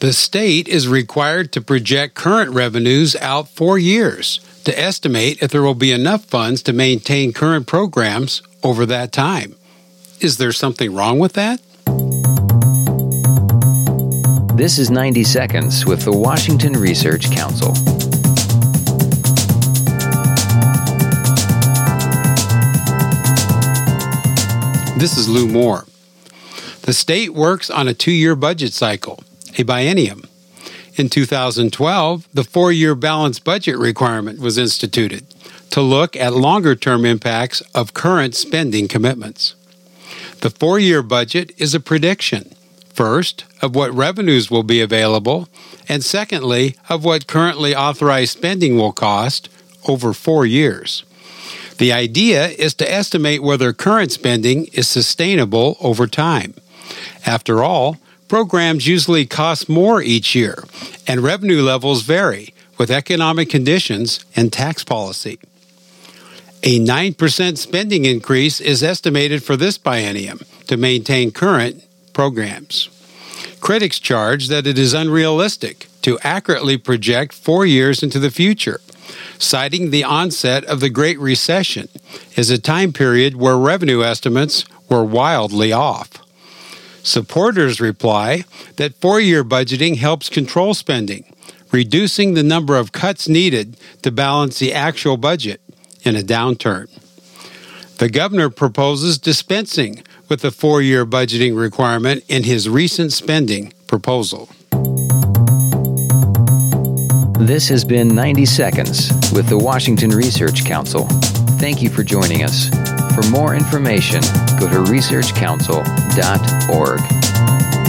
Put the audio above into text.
The state is required to project current revenues out four years to estimate if there will be enough funds to maintain current programs over that time. Is there something wrong with that? This is 90 Seconds with the Washington Research Council. This is Lou Moore. The state works on a two year budget cycle, a biennium. In 2012, the four year balanced budget requirement was instituted to look at longer term impacts of current spending commitments. The four year budget is a prediction, first, of what revenues will be available, and secondly, of what currently authorized spending will cost over four years. The idea is to estimate whether current spending is sustainable over time. After all, programs usually cost more each year, and revenue levels vary with economic conditions and tax policy. A 9% spending increase is estimated for this biennium to maintain current programs. Critics charge that it is unrealistic to accurately project four years into the future citing the onset of the Great Recession as a time period where revenue estimates were wildly off. Supporters reply that four year budgeting helps control spending, reducing the number of cuts needed to balance the actual budget in a downturn. The governor proposes dispensing with the four year budgeting requirement in his recent spending proposal. This has been 90 Seconds with the Washington Research Council. Thank you for joining us. For more information, go to researchcouncil.org.